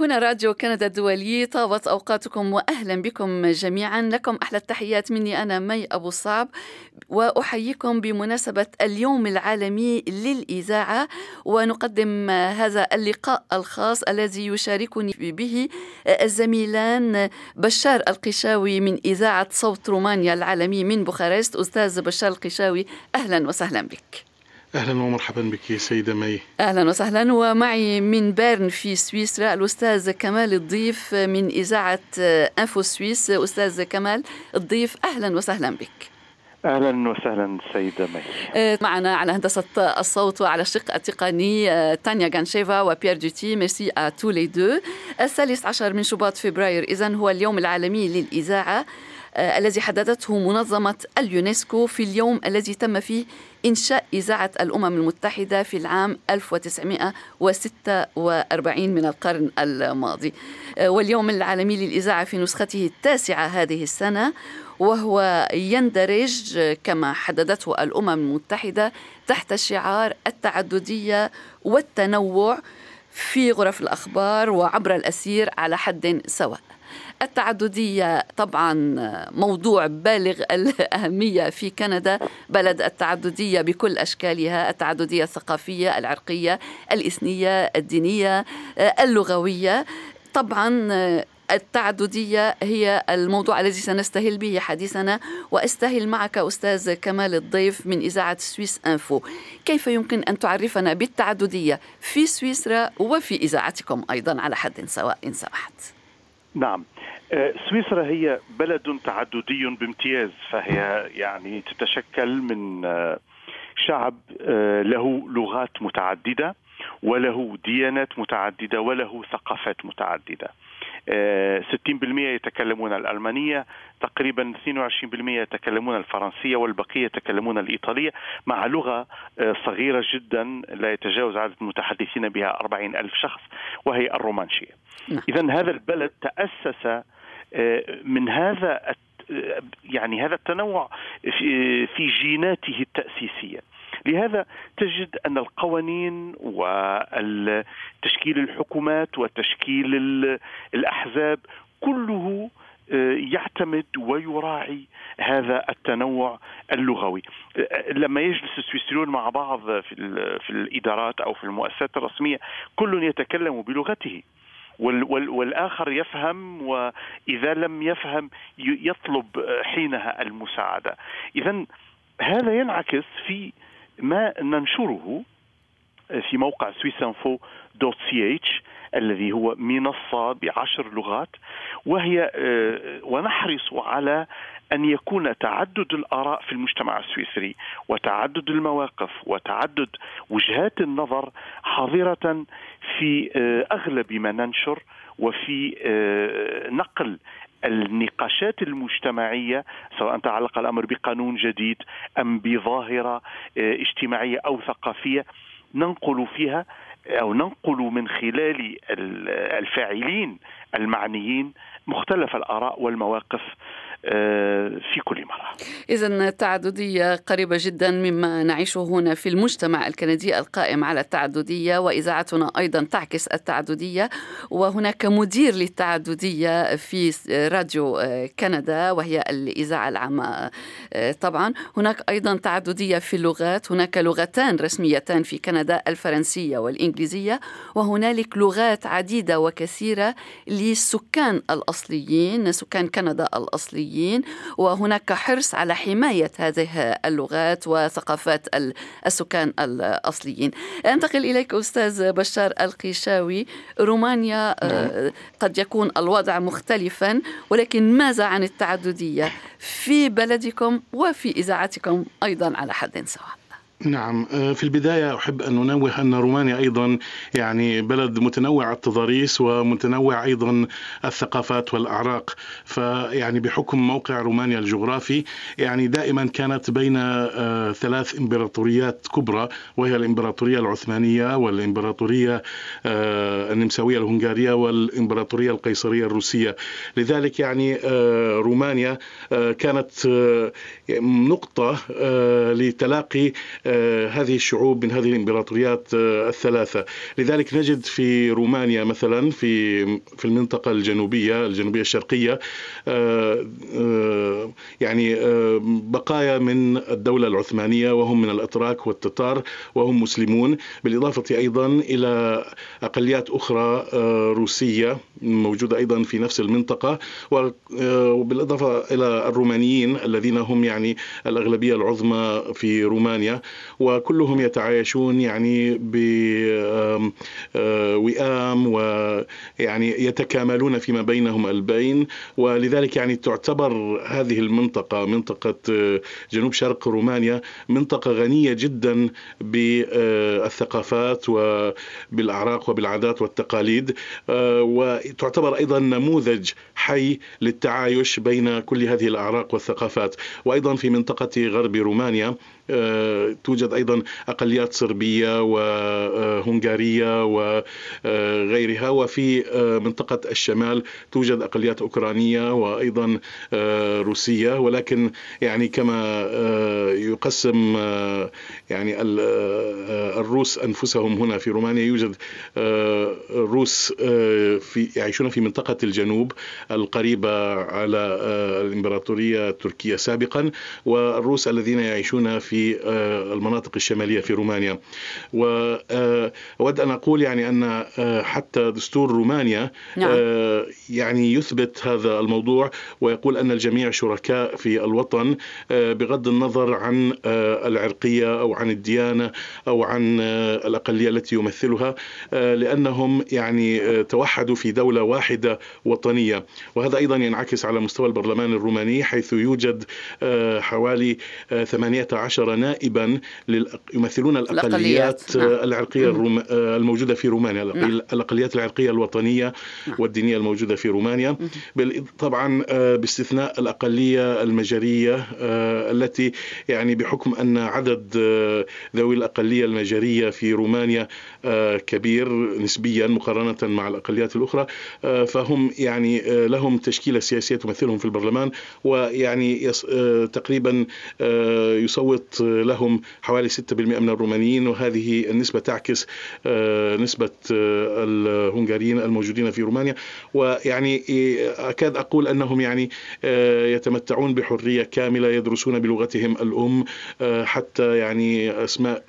هنا راديو كندا الدولي طابت أوقاتكم وأهلا بكم جميعا. لكم أحلى التحيات. مني أنا مي أبو صعب وأحييكم بمناسبة اليوم العالمي للإذاعة ونقدم هذا اللقاء الخاص الذي يشاركني به الزميلان بشار القشاوي من إذاعة صوت رومانيا العالمي من بوخارست. أستاذ بشار القشاوي أهلا وسهلا بك. أهلا ومرحبا بك سيدة مي. أهلا وسهلا. ومعي من بيرن في سويسرا الأستاذ كمال الضيف من إذاعة إنفو سويس. أستاذ كمال الضيف أهلا وسهلا بك. أهلا وسهلا سيدة مي. آه، معنا على هندسة الصوت وعلى الشق التقني آه، تانيا غانشيفا وبيير دوتي merci à tous les deux الثالث عشر من شباط فبراير اذا هو اليوم العالمي للإذاعة. الذي حددته منظمة اليونسكو في اليوم الذي تم فيه إنشاء إذاعة الأمم المتحدة في العام 1946 من القرن الماضي. آه، واليوم العالمي للإذاعة في نسخته التاسعة هذه السنة وهو يندرج كما حددته الأمم المتحدة تحت شعار التعددية والتنوع في غرف الأخبار وعبر الأسير على حد سواء. التعددية طبعا موضوع بالغ الأهمية في كندا بلد التعددية بكل أشكالها التعددية الثقافية العرقية الإثنية الدينية اللغوية. طبعا التعددية هي الموضوع الذي سنستهل به حديثنا وأستهل معك أستاذ كمال الضيف من إذاعة سويس أنفو. كيف يمكن أن تعرفنا بالتعددية في سويسرا وفي إذاعتكم أيضا على حد سواء إن سمحت؟ نعم. آه، سويسرا هي بلد تعددي بامتياز فهي يعني تتشكل من آه، شعب آه، له لغات متعددة. وله ديانات متعددة وله ثقافات متعددة. 60% يتكلمون الألمانية تقريبا 22% يتكلمون الفرنسية والبقية يتكلمون الإيطالية مع لغة صغيرة جدا لا يتجاوز عدد المتحدثين بها 40 ألف شخص وهي الرومانشية. نعم. إذا هذا البلد تأسس آه، من هذا يعني هذا التنوع في جيناته التأسيسية. لهذا تجد أن القوانين وتشكيل الحكومات وتشكيل الأحزاب كله آه، يعتمد ويراعي هذا التنوع اللغوي. آه، لما يجلس السويسريون مع بعض في, الإدارات أو في المؤسسات الرسمية كل يتكلم بلغته. والآخر يفهم وإذا لم يفهم يطلب حينها المساعدة. إذا هذا ينعكس في ما ننشره في موقع Swissinfo dot CH الذي هو منصة بعشر لغات وهي آه، ونحرص على أن يكون تعدد الآراء في المجتمع السويسري وتعدد المواقف وتعدد وجهات النظر حاضرة في آه، أغلب ما ننشر وفي آه، نقل النقاشات المجتمعية سواء تعلق الأمر بقانون جديد أم بظاهرة اجتماعية أو ثقافية ننقل فيها أو ننقل من خلال الفاعلين المعنيين مختلف الآراء والمواقف. آه، في كل مرة. إذا التعددية قريبة جدا مما نعيشه هنا في المجتمع الكندي القائم على التعددية وإذاعتنا أيضا تعكس التعددية وهناك مدير للتعددية في راديو آه، كندا وهي الإذاعة العامة آه، طبعا. هناك أيضا تعددية في اللغات هناك لغتان رسميتان في كندا الفرنسية والإنجليزية وهنالك لغات عديدة وكثيرة للسكان الأصليين سكان كندا الأصليين. الأصليين وهناك حرص على حماية هذه اللغات وثقافات السكان الأصليين. أنتقل إليك أستاذ بشار القيشاوي. رومانيا آه، نعم. قد يكون الوضع مختلفا ولكن ماذا عن التعددية في بلدكم وفي إذاعتكم أيضا على حد سواء؟ نعم. آه، في البداية أحب أن ننوه أن رومانيا أيضا يعني بلد متنوع التضاريس ومتنوع أيضا الثقافات والأعراق. فيعني بحكم موقع رومانيا الجغرافي يعني دائما كانت بين آه، ثلاث إمبراطوريات كبرى وهي الإمبراطورية العثمانية والإمبراطورية آه، النمساوية الهنغارية والإمبراطورية القيصرية الروسية. لذلك يعني رومانيا كانت نقطة لتلاقي هذه الشعوب من هذه الإمبراطوريات الثلاثة. لذلك نجد في رومانيا مثلا في في المنطقة الجنوبية الجنوبية الشرقية يعني بقايا من الدولة العثمانية وهم من الأتراك والتتار وهم مسلمون. بالإضافة أيضا إلى أقليات أخرى روسية موجودة أيضا في نفس المنطقة وبالإضافة إلى الرومانيين الذين هم يعني الأغلبية العظمى في رومانيا. وكلهم يتعايشون يعني بوئام ويعني يتكاملون فيما بينهم البين. ولذلك يعني تعتبر هذه المنطقة منطقة جنوب شرق رومانيا منطقة غنية جدا بالثقافات وبالأعراق وبالعادات والتقاليد وتعتبر أيضا نموذج حي للتعايش بين كل هذه الأعراق والثقافات. وأيضا في منطقة غرب رومانيا آه، توجد أيضا أقليات صربية وهنغارية وغيرها وفي منطقة الشمال توجد أقليات أوكرانية وأيضا روسية. ولكن يعني كما يقسم يعني الروس أنفسهم هنا في رومانيا يوجد روس في يعيشون في منطقة الجنوب القريبة على الإمبراطورية التركيه سابقا والروس الذين يعيشون في المناطق الشمالية في رومانيا وأود أن أقول يعني أن آه، حتى دستور رومانيا نعم. آه، يعني يثبت هذا الموضوع ويقول أن الجميع شركاء في الوطن بغض النظر عن العرقية أو عن الديانة أو عن الأقلية التي يمثلها لأنهم يعني توحدوا في دولة واحدة وطنية وهذا أيضا ينعكس على مستوى البرلمان الروماني حيث يوجد حوالي 18 نائبا يمثلون الأقليات نعم. العرقية الروم... الموجودة في رومانيا نعم. الأقليات العرقية الوطنية نعم. والدينية الموجودة في رومانيا طبعا آه، باستثناء الأقلية المجرية آه، التي يعني بحكم أن عدد آه، ذوي الأقلية المجرية في رومانيا كبير نسبيا مقارنة مع الأقليات الأخرى فهم يعني لهم تشكيلة سياسية تمثلهم في البرلمان ويعني تقريبا يصوت لهم حوالي 6% من الرومانيين وهذه النسبة تعكس آه، نسبة آه، الهنغاريين الموجودين في رومانيا. ويعني أكاد أقول أنهم يعني آه، يتمتعون بحرية كاملة يدرسون بلغتهم الأم حتى يعني أسماء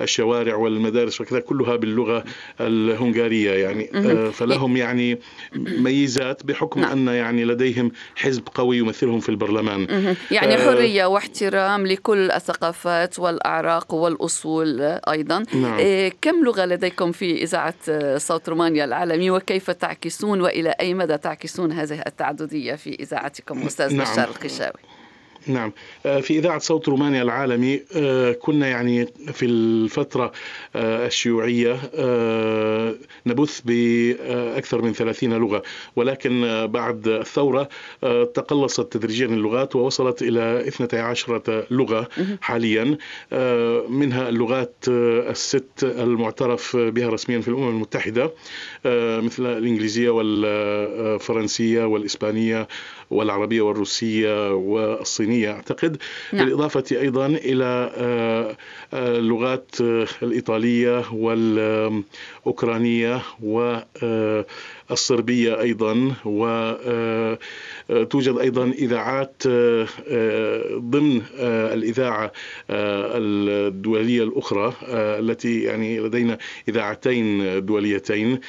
الشوارع والمدارس وكذا كلها باللغة الهنغارية يعني. فلهم يعني ميزات بحكم نعم. أن يعني لديهم حزب قوي يمثلهم في البرلمان. يعني حرية واحترام لكل الثقافات. والأعراق والأصول أيضا نعم. إيه، كم لغة لديكم في إذاعة صوت رومانيا العالمي وكيف تعكسون وإلى أي مدى تعكسون هذه التعددية في إذاعتكم أستاذ نعم. بشار القشاوي نعم. آه، في إذاعة صوت رومانيا العالمي آه، كنا يعني في الفترة آه، الشيوعية نبث بأكثر من 30 لغة. ولكن بعد الثورة تقلصت تدريجيا اللغات ووصلت إلى 12 لغة حاليا. منها اللغات الست المعترف بها رسميا في الأمم المتحدة مثل الإنجليزية والفرنسية والإسبانية والعربية والروسية والصينية. أعتقد نعم. بالإضافة أيضا إلى آه، آه، اللغات آه، الإيطالية والأوكرانية والصربية أيضا وتوجد أيضا إذاعات ضمن الإذاعة الدولية الأخرى التي يعني لدينا إذاعتين دوليتين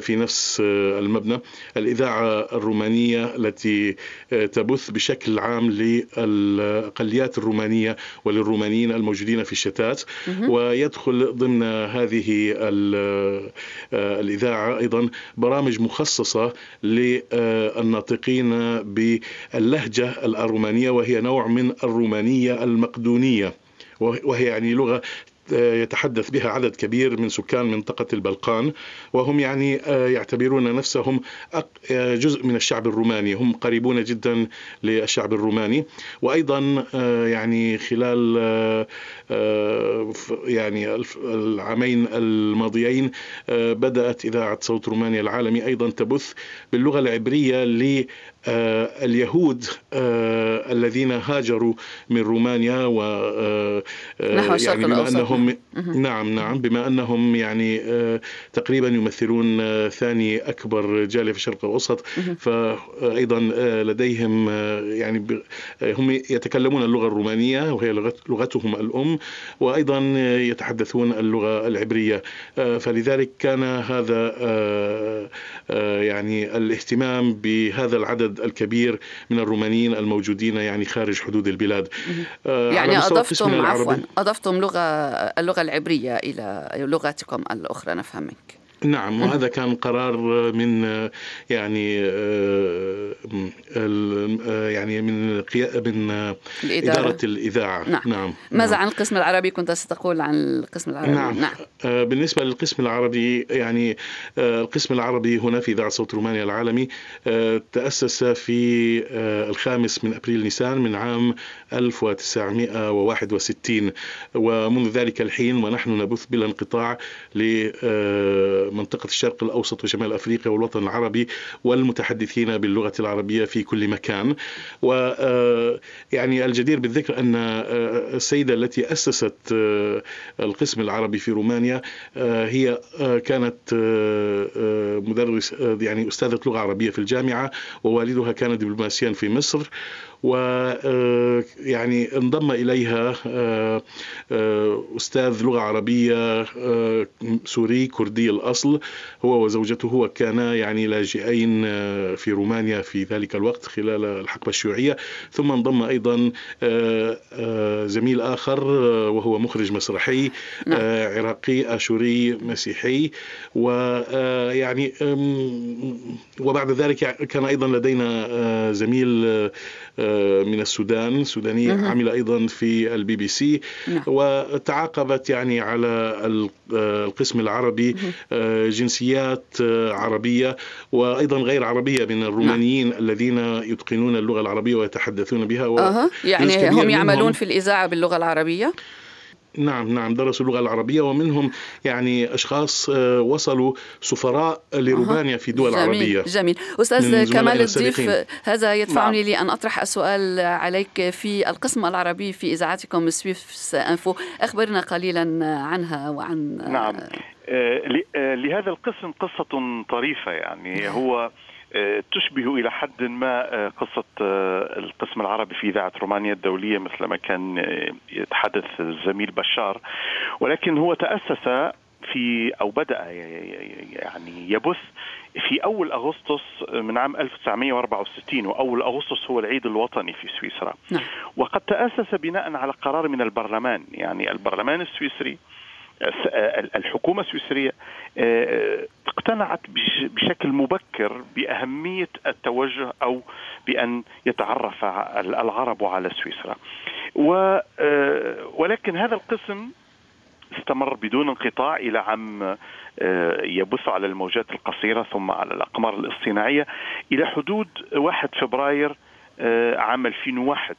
في نفس المبنى. الإذاعة الرومانية التي تبث بشكل عام للأقليات الرومانية وللرومانيين الموجودين في الشتات ويدخل ضمن هذه الإذاعة أيضا برامج مخصصة للناطقين باللهجة الأرومانية وهي نوع من الرومانية المقدونية وهي يعني لغة يتحدث بها عدد كبير من سكان منطقة البلقان وهم يعني آه، يعتبرون نفسهم آه، جزء من الشعب الروماني هم قريبون جدا للشعب الروماني. وأيضا آه، يعني خلال يعني العامين الماضيين بدأت إذاعة صوت رومانيا العالمي أيضا تبث باللغة العبرية اليهود آه، الذين هاجروا من رومانيا و آه، نحو يعني بما أنهم نعم نعم بما أنهم يعني تقريبا يمثلون ثاني أكبر جالية في الشرق الأوسط. فايضا لديهم يعني هم يتكلمون اللغة الرومانية وهي لغتهم الأم وأيضا يتحدثون اللغة العبرية. فلذلك كان هذا يعني الاهتمام بهذا العدد العدد الكبير من الرومانيين الموجودين يعني خارج حدود البلاد. آه، يعني أضفتم عفوا أضفتم لغة اللغة العبرية إلى لغاتكم الأخرى نفهم منك. نعم وهذا كان قرار من يعني آه، آه، يعني من من الإدارة. إدارة الإذاعة نعم, نعم. ماذا نعم. عن القسم العربي كنت ستقول عن القسم العربي نعم, نعم. بالنسبة للقسم العربي يعني القسم العربي هنا في إذاعة صوت رومانيا العالمي تأسس في الخامس من أبريل نيسان من عام 1961 ومنذ ذلك الحين ونحن نبث بلا انقطاع ل منطقة الشرق الأوسط وشمال أفريقيا والوطن العربي والمتحدثين باللغة العربية في كل مكان. و آه، يعني الجدير بالذكر أن آه، السيدة التي أسست آه، القسم العربي في رومانيا هي كانت مدرس يعني أستاذة لغة عربية في الجامعة ووالدها كان دبلوماسيا في مصر. ويعني انضم إليها أستاذ لغة عربية سوري كردي الأصل. هو وزوجته وكانا يعني لاجئين في رومانيا في ذلك الوقت خلال الحقبة الشيوعية. ثم انضم أيضا زميل آخر وهو مخرج مسرحي نعم. عراقي آشوري مسيحي. ويعني وبعد ذلك كان أيضا لدينا زميل من السودان سوداني عمل أيضا في البي بي سي نعم. وتعاقبت يعني على القسم العربي جنسيات عربية وأيضا غير عربية من الرومانيين نعم. الذين يتقنون اللغة العربية ويتحدثون بها أه. يعني هم يعملون في الإذاعة باللغة العربية؟ نعم نعم درسوا اللغة العربية ومنهم يعني أشخاص آه، وصلوا سفراء لرومانيا في دول جميل عربية. جميل. أستاذ كمال الضيف هذا يدفعني نعم. لأن أطرح السؤال عليك في القسم العربي في إذاعتكم سويفس أنفو. أخبرنا قليلا عنها وعن نعم. آه، آه، لهذا القسم قصة طريفة يعني. نعم. هو تشبه إلى حد ما آه، قصة آه، القسم العربي في إذاعة رومانيا الدولية مثل ما كان آه، يتحدث الزميل بشار. ولكن هو تأسس في أو بدأ يعني يبث في أول أغسطس من عام 1964 وأول أغسطس هو العيد الوطني في سويسرا. نعم. وقد تأسس بناء على قرار من البرلمان. يعني البرلمان السويسري الحكومة السويسرية آه، اقتنعت بشكل مبكر بأهمية التوجه أو بأن يتعرف العرب على سويسرا. آه، ولكن هذا القسم استمر بدون انقطاع إلى عام آه، يبث على الموجات القصيرة ثم على الأقمار الاصطناعية إلى حدود 1 فبراير عام 2001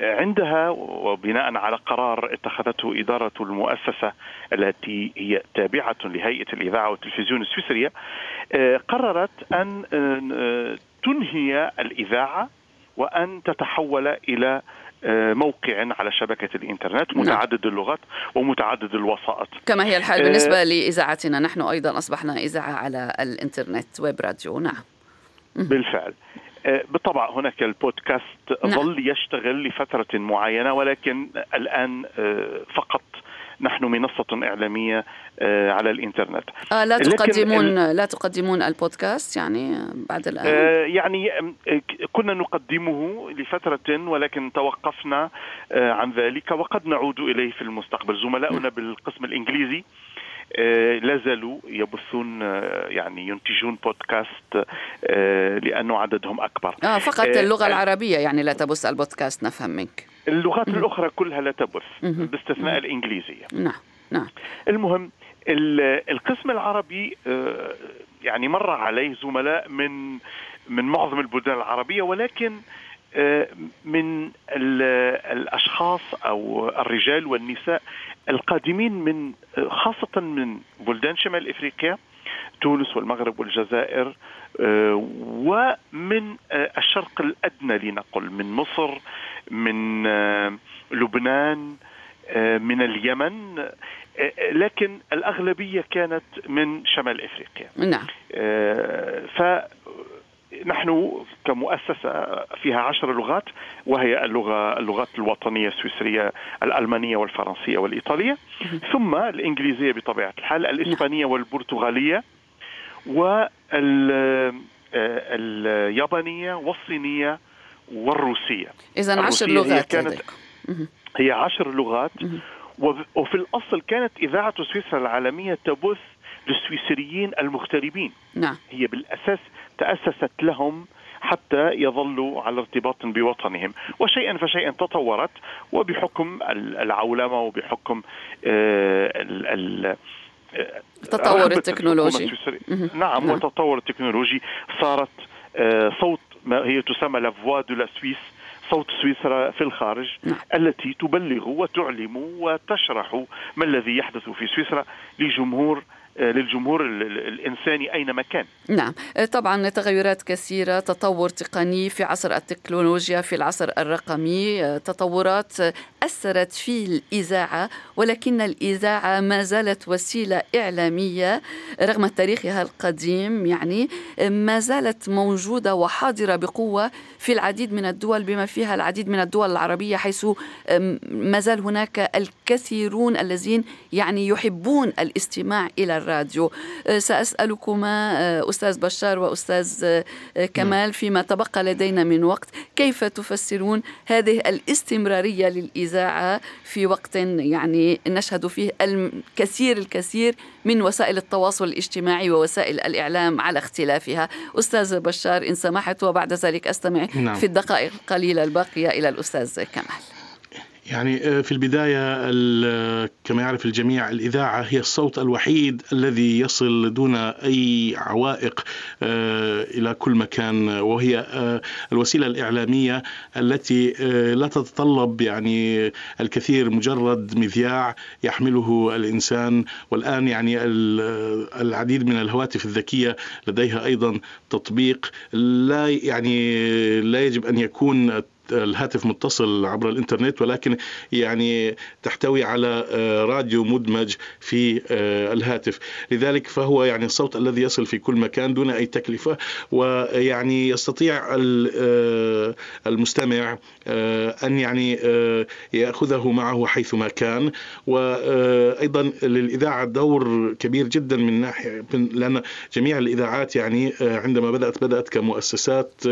عندها وبناء على قرار اتخذته إدارة المؤسسة التي هي تابعة لهيئة الإذاعة والتلفزيون السويسرية آه، قررت أن آه، تنهي الإذاعة وأن تتحول إلى آه، موقع على شبكة الإنترنت نعم. متعدد اللغات ومتعدد الوسائط. كما هي الحال بالنسبة لإذاعتنا نحن أيضا أصبحنا إذاعة على الإنترنت ويب راديو نعم. بالفعل. آه، بالطبع هناك البودكاست نعم. ظل يشتغل لفترة معينة ولكن الآن آه، فقط نحن منصة إعلامية آه، على الإنترنت آه لا تقدمون لا تقدمون البودكاست يعني بعد الآن آه يعني كنا نقدمه لفترة ولكن توقفنا آه عن ذلك وقد نعود إليه في المستقبل زملاؤنا نعم. بالقسم الإنجليزي آه، لا زالوا يبثون آه، يعني ينتجون بودكاست آه، لأنه عددهم أكبر. آه فقط اللغة العربية يعني لا تبث البودكاست نفهم منك. اللغات الأخرى كلها لا تبث باستثناء الإنجليزية. نعم نعم. المهم القسم العربي يعني مر عليه زملاء من من معظم البلدان العربية ولكن من الأشخاص أو الرجال والنساء القادمين من خاصة من بلدان شمال إفريقيا تونس والمغرب والجزائر ومن الشرق الأدنى لنقل من مصر من لبنان من اليمن لكن الأغلبية كانت من شمال إفريقيا. نعم. ف نحن كمؤسسة فيها عشر لغات وهي اللغة اللغات الوطنية السويسرية الألمانية والفرنسية والإيطالية. ثم الإنجليزية بطبيعة الحال الإسبانية نعم. والبرتغالية واليابانية والصينية والروسية. إذا عشر لغات كانت هي عشر لغات. وفي الأصل كانت إذاعة سويسرا العالمية تبث للسويسريين المغتربين. نعم. هي بالأساس تأسست لهم حتى يظلوا على ارتباط بوطنهم. وشيئا فشيئا تطورت وبحكم العولمة وبحكم التطور آه، التكنولوجي. نعم, نعم. والتطور التكنولوجي. صارت آه، صوت ما هي تسمى la voix de la Suisse صوت سويسرا في الخارج نعم. التي تبلغ وتعلم وتشرح ما الذي يحدث في سويسرا لجمهور للجمهور الإنساني اينما كان. نعم، طبعا تغيرات كثيرة، تطور تقني في عصر التكنولوجيا في العصر الرقمي، تطورات أثرت في الإذاعة ولكن الإذاعة ما زالت وسيلة إعلامية رغم تاريخها القديم يعني ما زالت موجودة وحاضرة بقوة في العديد من الدول بما فيها العديد من الدول العربية حيث ما زال هناك الكثيرون الذين يعني يحبون الاستماع إلى الراديو. أه، سأسألكما أه، أستاذ بشار وأستاذ أه، كمال فيما تبقى لدينا من وقت كيف تفسرون هذه الاستمرارية للإذاعة؟ في وقت يعني نشهد فيه الكثير الكثير من وسائل التواصل الاجتماعي ووسائل الإعلام على اختلافها أستاذ بشار إن سمحت وبعد ذلك أستمع نعم. في الدقائق القليلة الباقية إلى الأستاذ كمال يعني آه، في البداية كما يعرف الجميع الإذاعة هي الصوت الوحيد الذي يصل دون أي عوائق آه، إلى كل مكان وهي آه، الوسيلة الإعلامية التي لا تتطلب يعني الكثير مجرد مذياع يحمله الإنسان. والآن يعني العديد من الهواتف الذكية لديها أيضا تطبيق. لا يعني لا يجب أن يكون الهاتف متصل عبر الإنترنت ولكن يعني تحتوي على آه، راديو مدمج في آه، الهاتف. لذلك فهو يعني الصوت الذي يصل في كل مكان دون أي تكلفة ويعني يستطيع آه، المستمع أن يعني يأخذه معه حيثما كان. وأيضا للإذاعة دور كبير جدا من ناحية لأن جميع الإذاعات يعني عندما بدأت بدأت كمؤسسات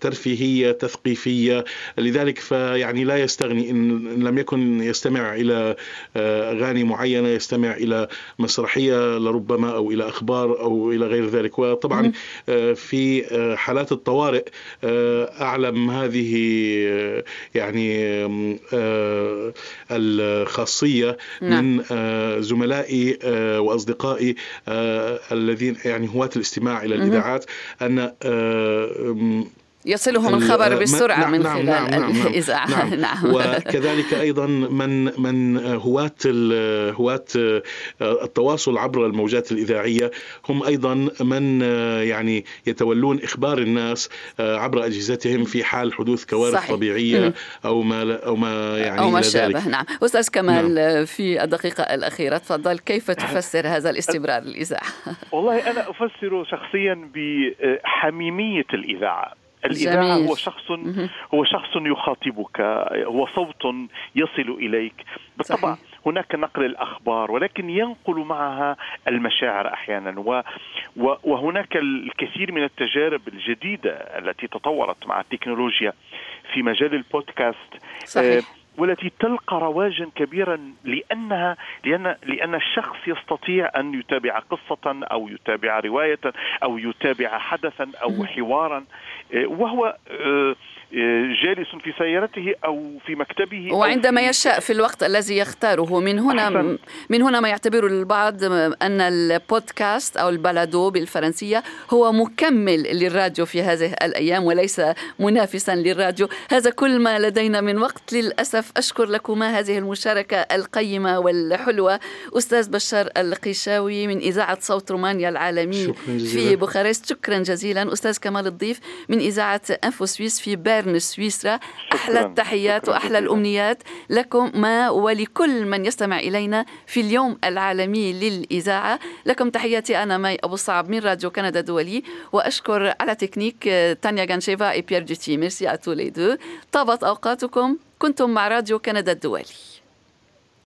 ترفيهية تثقيفية. لذلك فيعني لا يستغني إن لم يكن يستمع إلى آه، أغاني معينة يستمع إلى مسرحية لربما أو إلى أخبار أو إلى غير ذلك. وطبعا آه، في آه، حالات الطوارئ أعلم هذه يعني الخاصية نعم. من زملائي وأصدقائي الذين يعني هواة الاستماع إلى الإذاعات أن um, يصلهم الخبر بسرعة نعم من نعم خلال نعم نعم الإذاعة. نعم, نعم, نعم وكذلك أيضا من من هواة هواة التواصل عبر الموجات الإذاعية هم أيضا من يعني يتولون إخبار الناس عبر أجهزتهم في حال حدوث كوارث صحيح. طبيعية أو ما أو ما يعني أو ما شابه. نعم. أستاذ كمال نعم. في الدقيقة الأخيرة تفضل. كيف تفسر هذا الاستمرار الإذاعة والله أنا أفسره شخصيا بحميمية الإذاعة. الإذاعة هو شخص هو شخص يخاطبك هو صوت يصل إليك. بالطبع صحيح. هناك نقل الأخبار ولكن ينقل معها المشاعر أحيانا. و وهناك الكثير من التجارب الجديدة التي تطورت مع التكنولوجيا في مجال البودكاست. صحيح. والتي تلقى رواجا كبيرا لانها لأن لأن الشخص يستطيع أن يتابع قصة أو يتابع رواية أو يتابع حدثا أو حوارا. آه، وهو آه، جالس في سيارته أو في مكتبه وعندما يشاء في الوقت الذي يختاره. من هنا أحسن. من هنا ما يعتبر البعض أن البودكاست أو البلادو بالفرنسية هو مكمل للراديو في هذه الأيام وليس منافسا للراديو. هذا كل ما لدينا من وقت. للأسف أشكر لكما هذه المشاركة القيمة والحلوة. أستاذ بشار القيشاوي من إذاعة صوت رومانيا العالمي في بوخارست. شكرا جزيلا. أستاذ كمال الضيف من إذاعة انفو سويس في بيرن سويسرا أحلى التحيات وأحلى الأمنيات لكم ما ولكل من يستمع إلينا في اليوم العالمي للإذاعة. لكم تحياتي أنا ماي أبو صعب من راديو كندا الدولي وأشكر à la technique تانيا غانشيفا et بيير دوتي merci à tous les deux طابت أوقاتكم كنتم مع راديو كندا الدولي.